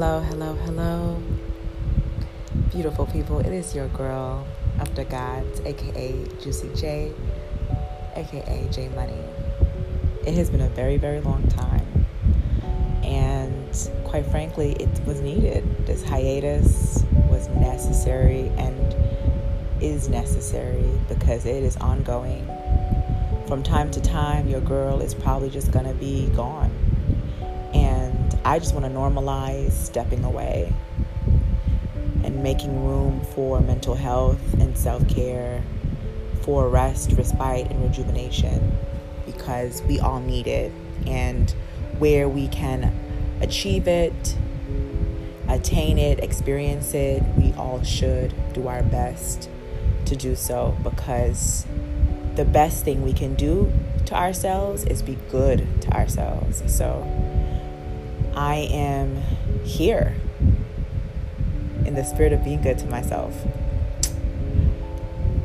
Hello, hello, hello. Beautiful people, it is your girl, After Gods, aka Juicy J, aka J Money. It has been a very, very long time. And quite frankly, it was needed. This hiatus was necessary and is necessary because it is ongoing. From time to time, your girl is probably just gonna be gone. I just wanna normalize stepping away and making room for mental health and self care, for rest, respite, and rejuvenation because we all need it. And where we can achieve it, attain it, experience it, we all should do our best to do so because the best thing we can do to ourselves is be good to ourselves. So I am here in the spirit of being good to myself.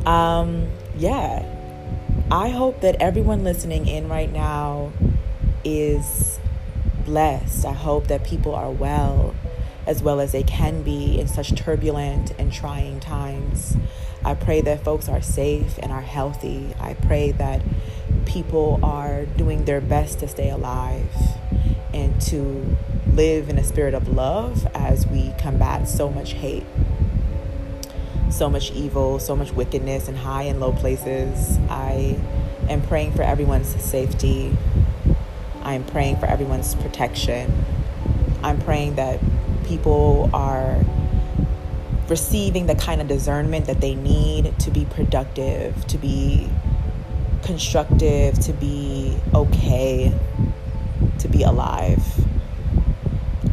Um, yeah. I hope that everyone listening in right now is blessed. I hope that people are well as well as they can be in such turbulent and trying times. I pray that folks are safe and are healthy. I pray that people are doing their best to stay alive and to live in a spirit of love as we combat so much hate, so much evil, so much wickedness in high and low places. I am praying for everyone's safety. I am praying for everyone's protection. I'm praying that people are receiving the kind of discernment that they need to be productive, to be constructive, to be okay, to be alive.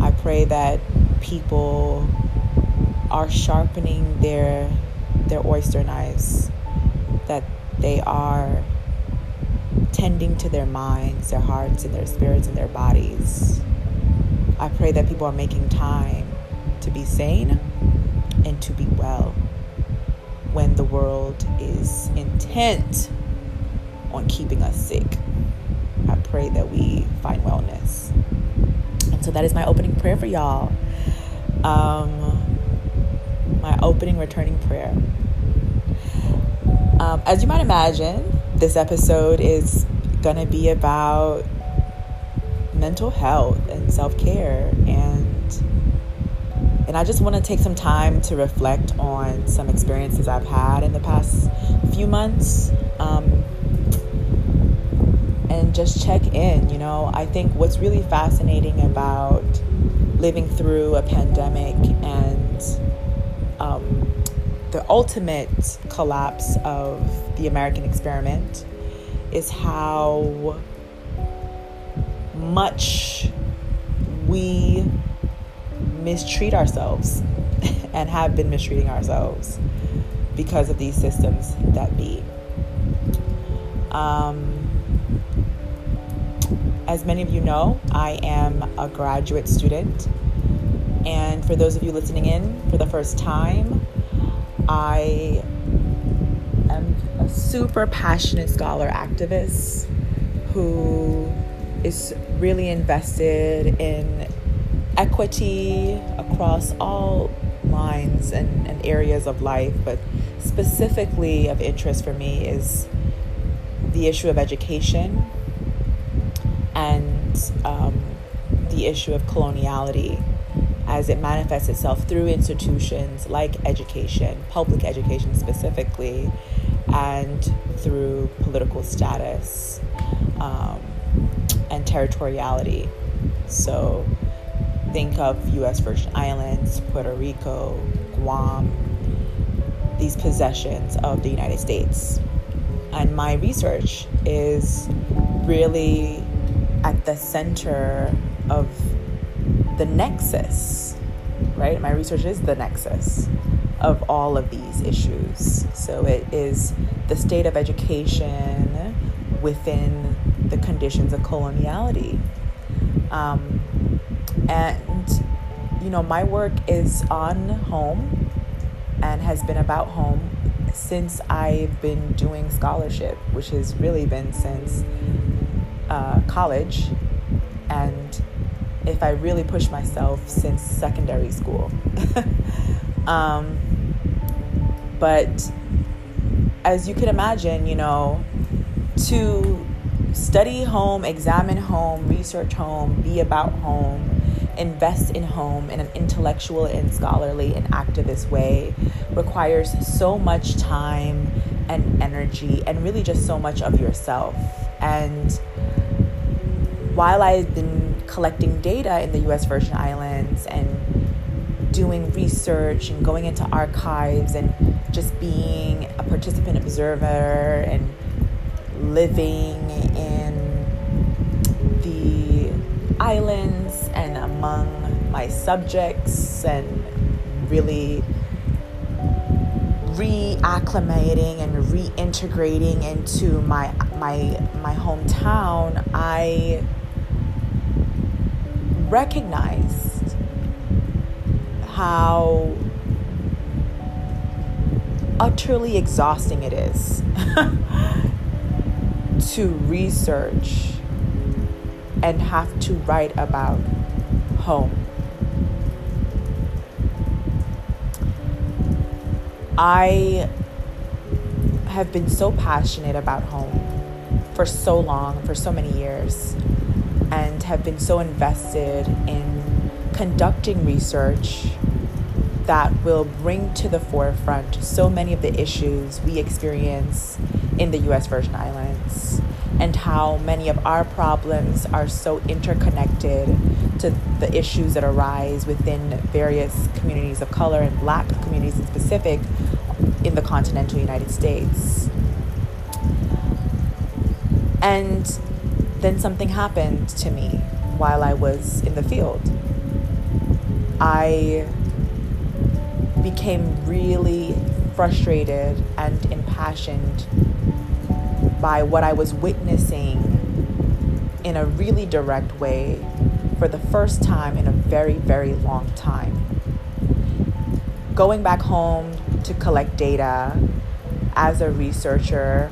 I pray that people are sharpening their their oyster knives, that they are tending to their minds, their hearts, and their spirits and their bodies. I pray that people are making time to be sane and to be well when the world is intent on keeping us sick. I pray that we find wellness. And so that is my opening prayer for y'all. Um, my opening returning prayer. Um, as you might imagine, this episode is going to be about mental health and self care and and I just want to take some time to reflect on some experiences I've had in the past few months um, and just check in. You know, I think what's really fascinating about living through a pandemic and um, the ultimate collapse of the American experiment is how much we mistreat ourselves and have been mistreating ourselves because of these systems that be. Um, as many of you know, I am a graduate student. And for those of you listening in for the first time, I am a super passionate scholar activist who is really invested in equity across all lines and, and areas of life, but specifically of interest for me is the issue of education and um, the issue of coloniality as it manifests itself through institutions like education, public education specifically, and through political status um, and territoriality. So, think of U.S. Virgin Islands, Puerto Rico, Guam, these possessions of the United States. And my research is really at the center of the nexus, right? My research is the nexus of all of these issues. So it is the state of education within the conditions of coloniality. Um, and, you know, my work is on home and has been about home since I've been doing scholarship, which has really been since uh, college. And if I really push myself since secondary school. um, but as you can imagine, you know, to study home, examine home, research home, be about home, invest in home in an intellectual and scholarly and activist way requires so much time and energy and really just so much of yourself. And while I've been collecting data in the US Virgin Islands and doing research and going into archives and just being a participant observer and living in the islands and among my subjects and really reacclimating and reintegrating into my my my hometown I recognized how utterly exhausting it is to research and have to write about home. I have been so passionate about home for so long, for so many years, and have been so invested in conducting research that will bring to the forefront so many of the issues we experience in the US Virgin Islands and how many of our problems are so interconnected to the issues that arise within various communities of color and black communities in specific in the continental United States. And then something happened to me while I was in the field. I became really frustrated and impassioned by what I was witnessing in a really direct way for the first time in a very, very long time. Going back home to collect data as a researcher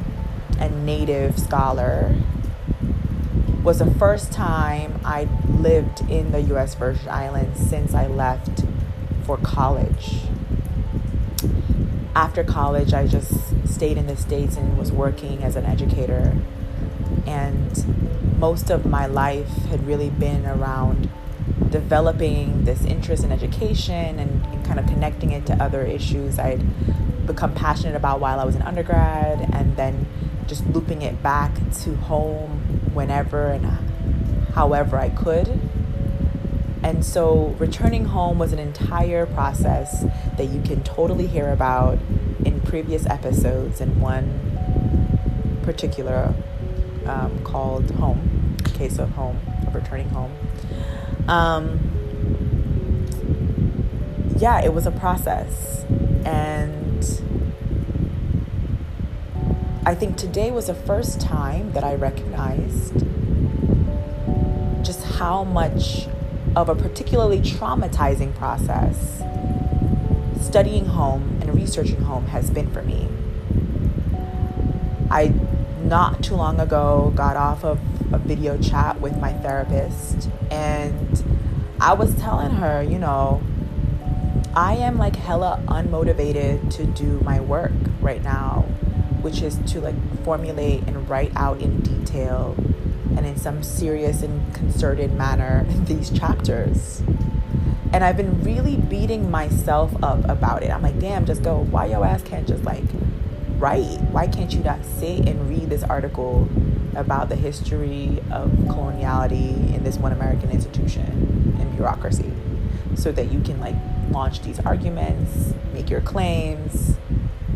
and native scholar was the first time I lived in the US Virgin Islands since I left for college. After college, I just stayed in the States and was working as an educator. And most of my life had really been around developing this interest in education and, kind of connecting it to other issues. I'd become passionate about while I was an undergrad, and then just looping it back to home whenever and however I could. And so returning home was an entire process that you can totally hear about in previous episodes, and one particular um, called Home, Case of Home, of Returning Home. Um, yeah, it was a process. And I think today was the first time that I recognized just how much of a particularly traumatizing process studying home and researching home has been for me. I not too long ago got off of a video chat with my therapist and I was telling her, you know, I am like hella unmotivated to do my work right now, which is to like formulate and write out in detail and in some serious and concerted manner these chapters. And I've been really beating myself up about it. I'm like, damn, just go. Why your ass can't just like write? Why can't you not sit and read this article about the history of coloniality in this one American institution and bureaucracy so that you can like launch these arguments, make your claims,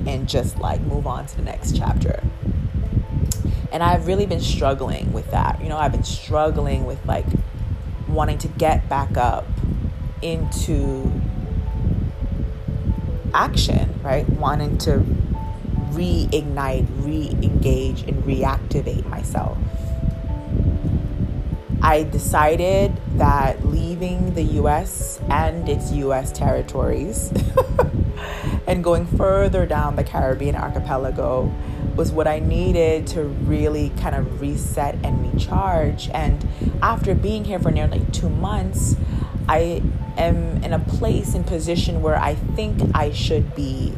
and just like move on to the next chapter? And I've really been struggling with that. You know, I've been struggling with like wanting to get back up into action, right? Wanting to reignite, re engage, and reactivate myself. I decided that leaving the US and its US territories and going further down the Caribbean archipelago was what I needed to really kind of reset and recharge. And after being here for nearly two months, I am in a place and position where I think I should be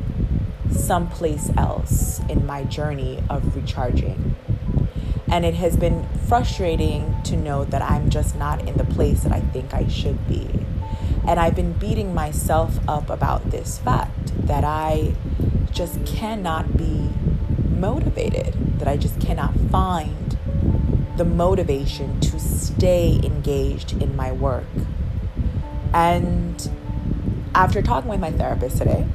someplace else in my journey of recharging. And it has been frustrating to know that I'm just not in the place that I think I should be. And I've been beating myself up about this fact that I just cannot be motivated, that I just cannot find the motivation to stay engaged in my work. And after talking with my therapist today,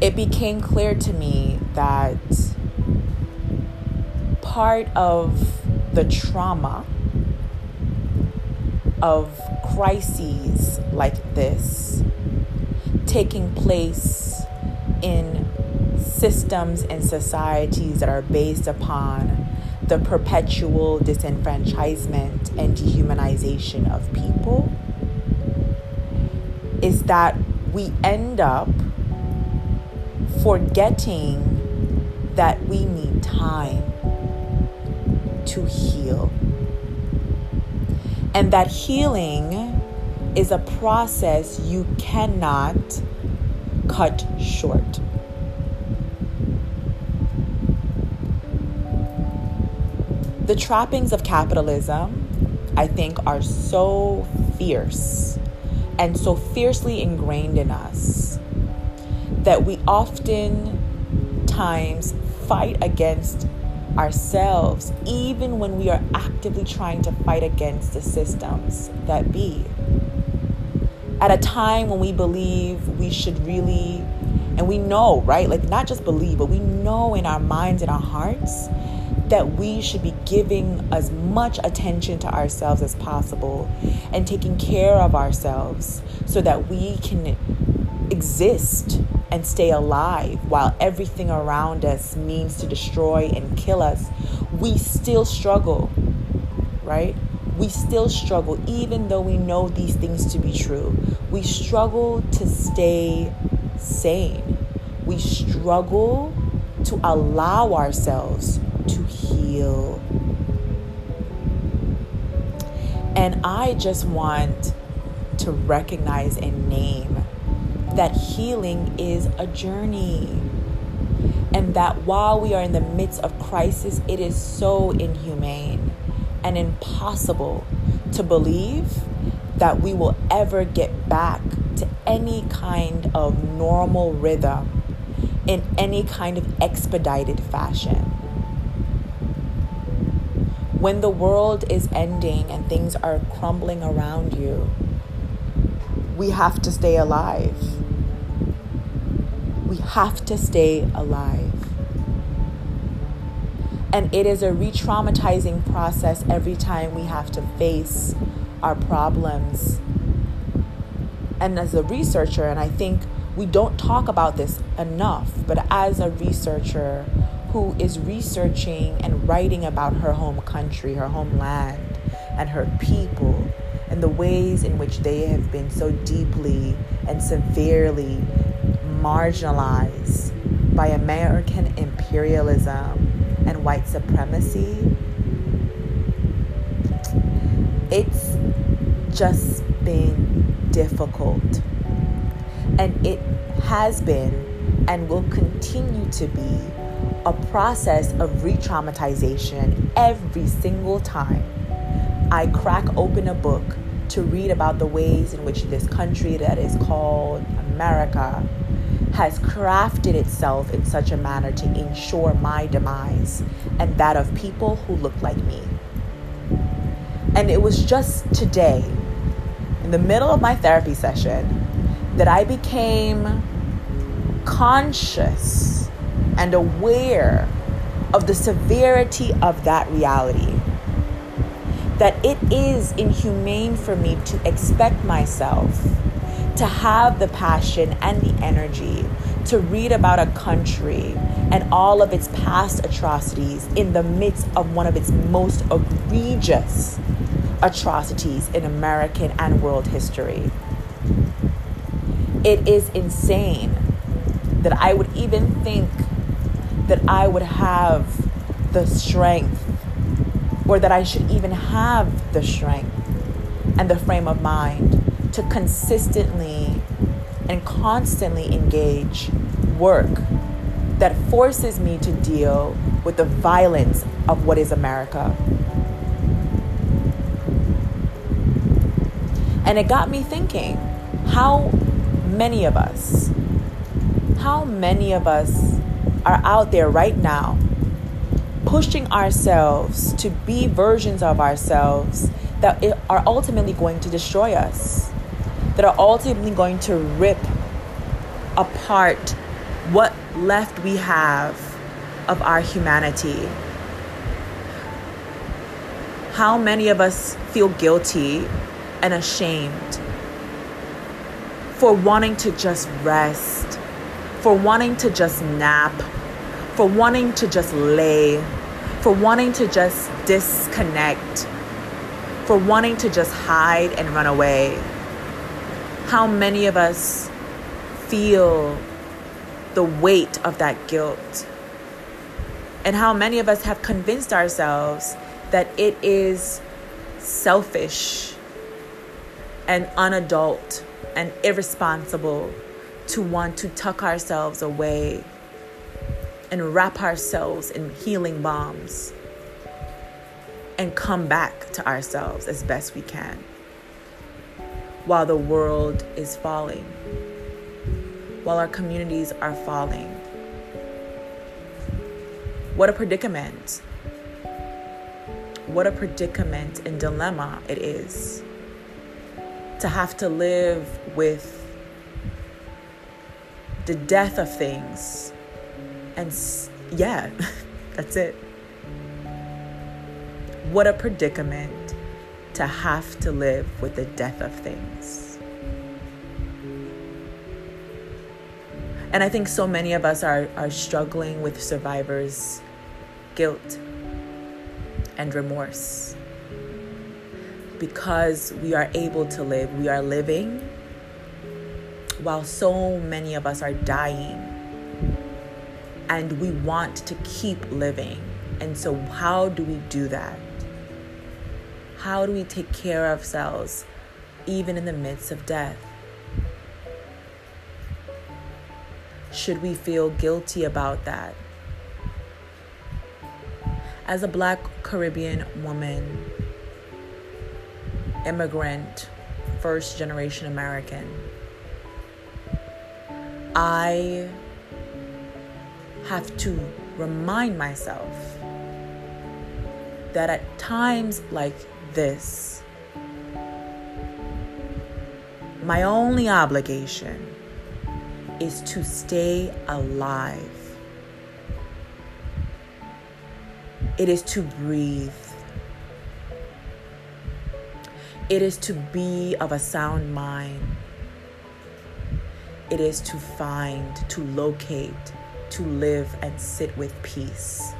it became clear to me that part of the trauma of crises like this taking place in systems and societies that are based upon the perpetual disenfranchisement and dehumanization of people is that we end up forgetting that we need time to heal. And that healing is a process you cannot cut short. The trappings of capitalism, I think, are so fierce and so fiercely ingrained in us that we oftentimes fight against ourselves, even when we are actively trying to fight against the systems that be. At a time when we believe we should really, and we know, right? Like, not just believe, but we know in our minds and our hearts that we should be giving as much attention to ourselves as possible and taking care of ourselves so that we can exist and stay alive while everything around us means to destroy and kill us, we still struggle, right? We still struggle, even though we know these things to be true. We struggle to stay sane. We struggle to allow ourselves to heal. And I just want to recognize and name that healing is a journey. And that while we are in the midst of crisis, it is so inhumane and impossible to believe that we will ever get back to any kind of normal rhythm in any kind of expedited fashion when the world is ending and things are crumbling around you, we have to stay alive. We have to stay alive. And it is a re traumatizing process every time we have to face our problems. And as a researcher, and I think we don't talk about this enough, but as a researcher, who is researching and writing about her home country, her homeland, and her people, and the ways in which they have been so deeply and severely marginalized by American imperialism and white supremacy. It's just been difficult. And it has been and will continue to be a process of re traumatization every single time I crack open a book to read about the ways in which this country that is called America has crafted itself in such a manner to ensure my demise and that of people who look like me. And it was just today, in the middle of my therapy session, that I became conscious and aware of the severity of that reality. That it is inhumane for me to expect myself to have the passion and the energy to read about a country and all of its past atrocities in the midst of one of its most egregious atrocities in American and world history. It is insane that I would even think that I would have the strength or that I should even have the strength and the frame of mind to consistently and constantly engage work that forces me to deal with the violence of what is America. And it got me thinking how many of us, how many of us are out there right now pushing ourselves to be versions of ourselves that are ultimately going to destroy us, that are ultimately going to rip apart what left we have of our humanity. How many of us feel guilty and ashamed for wanting to just rest, for wanting to just nap, for wanting to just lay, for wanting to just disconnect, for wanting to just hide and run away. How many of us feel the weight of that guilt? And how many of us have convinced ourselves that it is selfish and unadult and irresponsible to want to tuck ourselves away and wrap ourselves in healing balms and come back to ourselves as best we can while the world is falling, while our communities are falling. What a predicament. What a predicament and dilemma it is to have to live with the death of things. And yeah, that's it. What a predicament to have to live with the death of things. And I think so many of us are, are struggling with survivors' guilt and remorse because we are able to live, we are living, while so many of us are dying. And we want to keep living. And so, how do we do that? How do we take care of ourselves even in the midst of death? Should we feel guilty about that? As a black Caribbean woman, immigrant, first generation American, I have to remind myself that at times like this, my only obligation is to stay alive. It is to breathe. It is to be of a sound mind. It is to find, to locate, to live and sit with peace,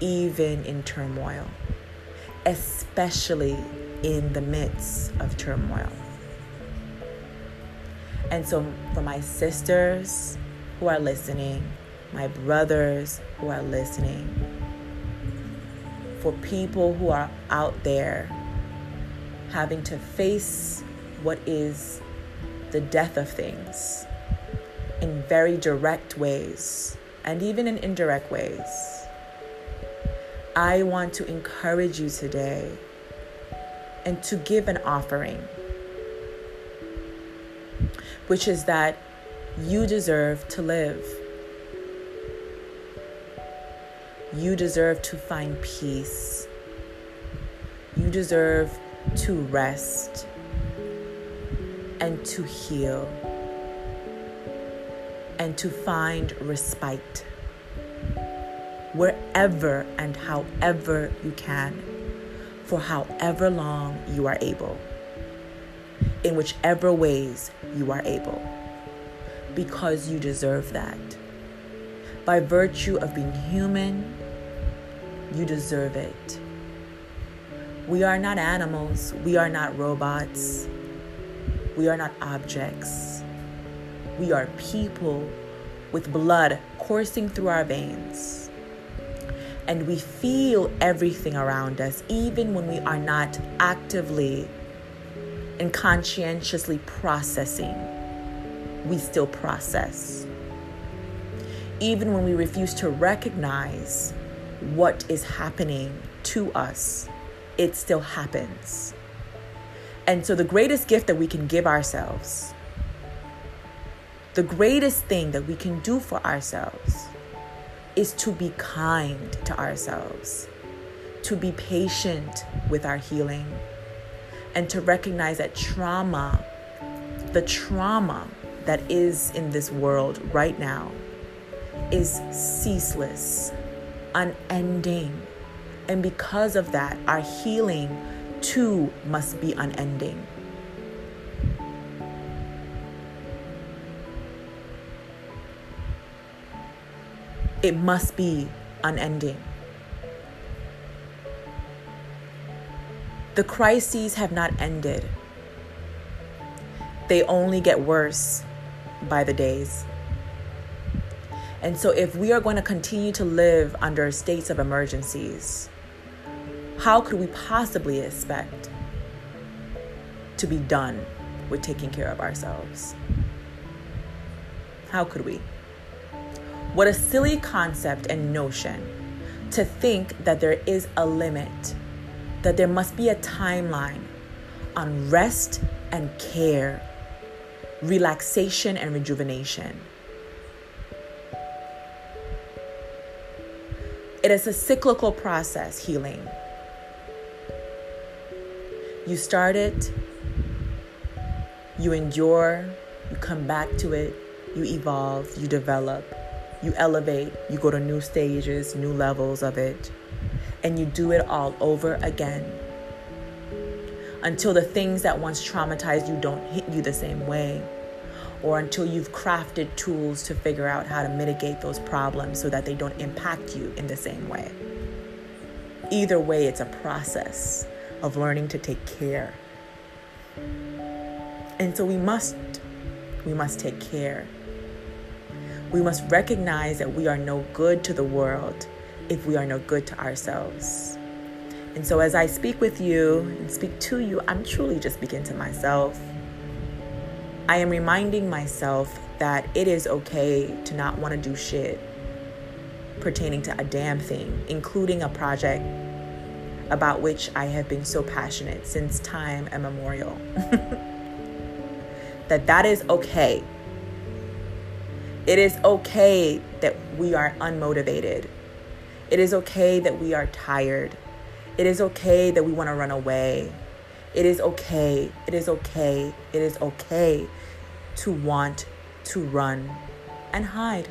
even in turmoil, especially in the midst of turmoil. And so, for my sisters who are listening, my brothers who are listening, for people who are out there having to face what is the death of things in very direct ways and even in indirect ways. I want to encourage you today and to give an offering, which is that you deserve to live. You deserve to find peace. You deserve to rest and to heal and to find respite wherever and however you can for however long you are able, in whichever ways you are able, because you deserve that. By virtue of being human, you deserve it. We are not animals. We are not robots. We are not objects. We are people with blood coursing through our veins. And we feel everything around us, even when we are not actively and conscientiously processing. We still process. Even when we refuse to recognize what is happening to us, it still happens. And so, the greatest gift that we can give ourselves, the greatest thing that we can do for ourselves, is to be kind to ourselves, to be patient with our healing, and to recognize that trauma, the trauma that is in this world right now, is ceaseless, unending. And because of that, our healing too must be unending. It must be unending. The crises have not ended. They only get worse by the days. And so, if we are going to continue to live under states of emergencies, how could we possibly expect to be done with taking care of ourselves? How could we? What a silly concept and notion to think that there is a limit, that there must be a timeline on rest and care, relaxation and rejuvenation. It is a cyclical process, healing. You start it, you endure, you come back to it, you evolve, you develop, you elevate, you go to new stages, new levels of it, and you do it all over again until the things that once traumatized you don't hit you the same way, or until you've crafted tools to figure out how to mitigate those problems so that they don't impact you in the same way. Either way, it's a process of learning to take care. And so we must we must take care. We must recognize that we are no good to the world if we are no good to ourselves. And so as I speak with you and speak to you, I'm truly just speaking to myself. I am reminding myself that it is okay to not want to do shit pertaining to a damn thing, including a project about which I have been so passionate since time immemorial. that that is okay. It is okay that we are unmotivated. It is okay that we are tired. It is okay that we want to run away. It is okay. It is okay. It is okay to want to run and hide.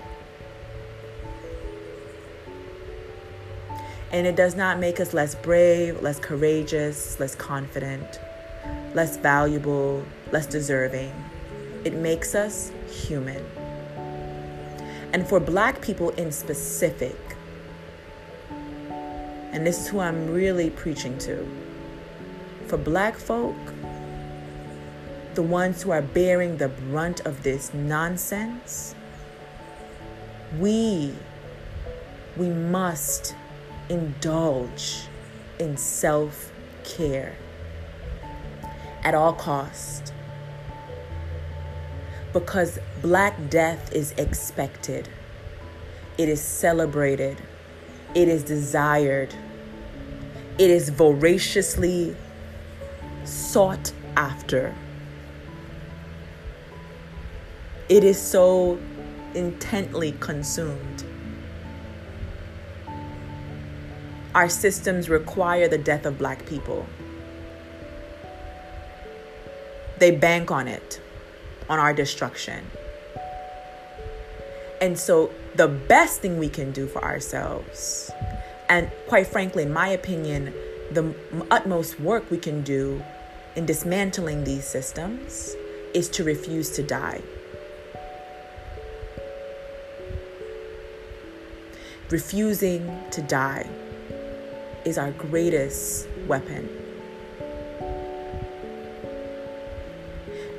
And it does not make us less brave, less courageous, less confident, less valuable, less deserving. It makes us human. And for black people in specific, and this is who I'm really preaching to, for black folk, the ones who are bearing the brunt of this nonsense, we, we must indulge in self care at all cost because black death is expected. It is celebrated. It is desired. It is voraciously sought after. It is so intently consumed. Our systems require the death of black people. They bank on it, on our destruction. And so, the best thing we can do for ourselves, and quite frankly, in my opinion, the utmost work we can do in dismantling these systems is to refuse to die. Refusing to die is our greatest weapon.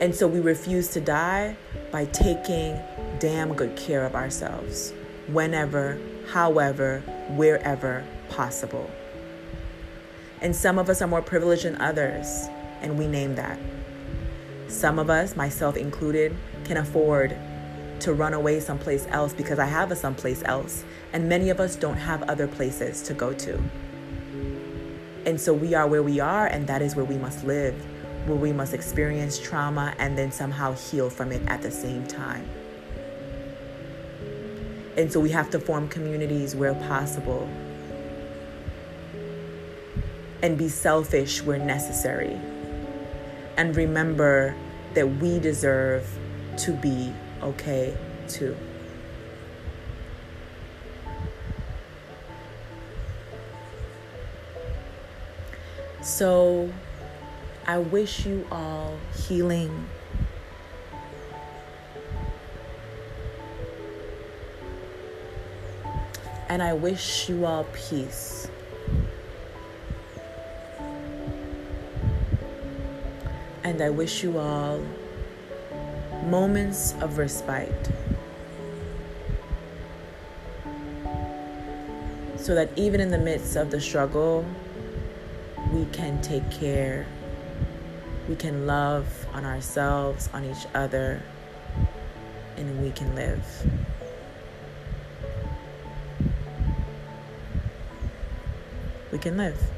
And so we refuse to die by taking damn good care of ourselves whenever, however, wherever possible. And some of us are more privileged than others, and we name that. Some of us, myself included, can afford to run away someplace else because I have a someplace else, and many of us don't have other places to go to. And so we are where we are, and that is where we must live, where we must experience trauma and then somehow heal from it at the same time. And so we have to form communities where possible and be selfish where necessary. And remember that we deserve to be okay too. So I wish you all healing. And I wish you all peace. And I wish you all moments of respite. So that even in the midst of the struggle, we can take care, we can love on ourselves, on each other, and we can live. We can live.